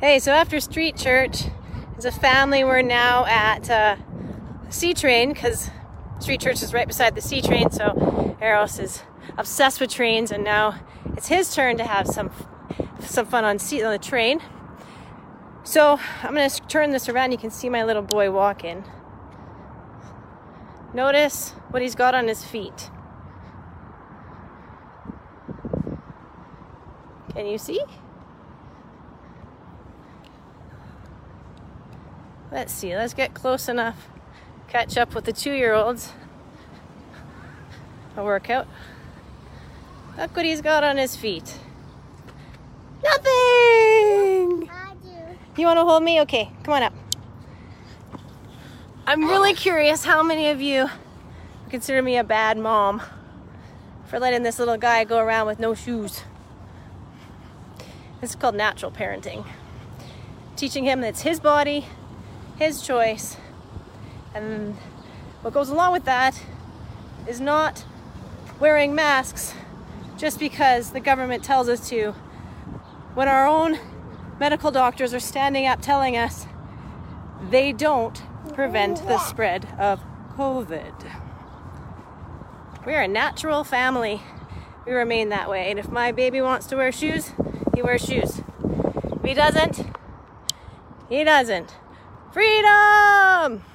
Hey, so after street church, as a family, we're now at uh, C train because street church is right beside the C train. So Eros is obsessed with trains, and now it's his turn to have some some fun on seat on the train. So I'm gonna turn this around. You can see my little boy walking. Notice what he's got on his feet. Can you see? Let's see, let's get close enough. Catch up with the two year olds. A workout. Look what he's got on his feet. Nothing! I do. You want to hold me? Okay, come on up. I'm really curious how many of you consider me a bad mom for letting this little guy go around with no shoes. This is called natural parenting. Teaching him that it's his body, his choice, and what goes along with that is not wearing masks just because the government tells us to when our own medical doctors are standing up telling us they don't prevent the spread of COVID. We're a natural family. We remain that way. And if my baby wants to wear shoes, he wears shoes. If he doesn't, he doesn't. Freedom!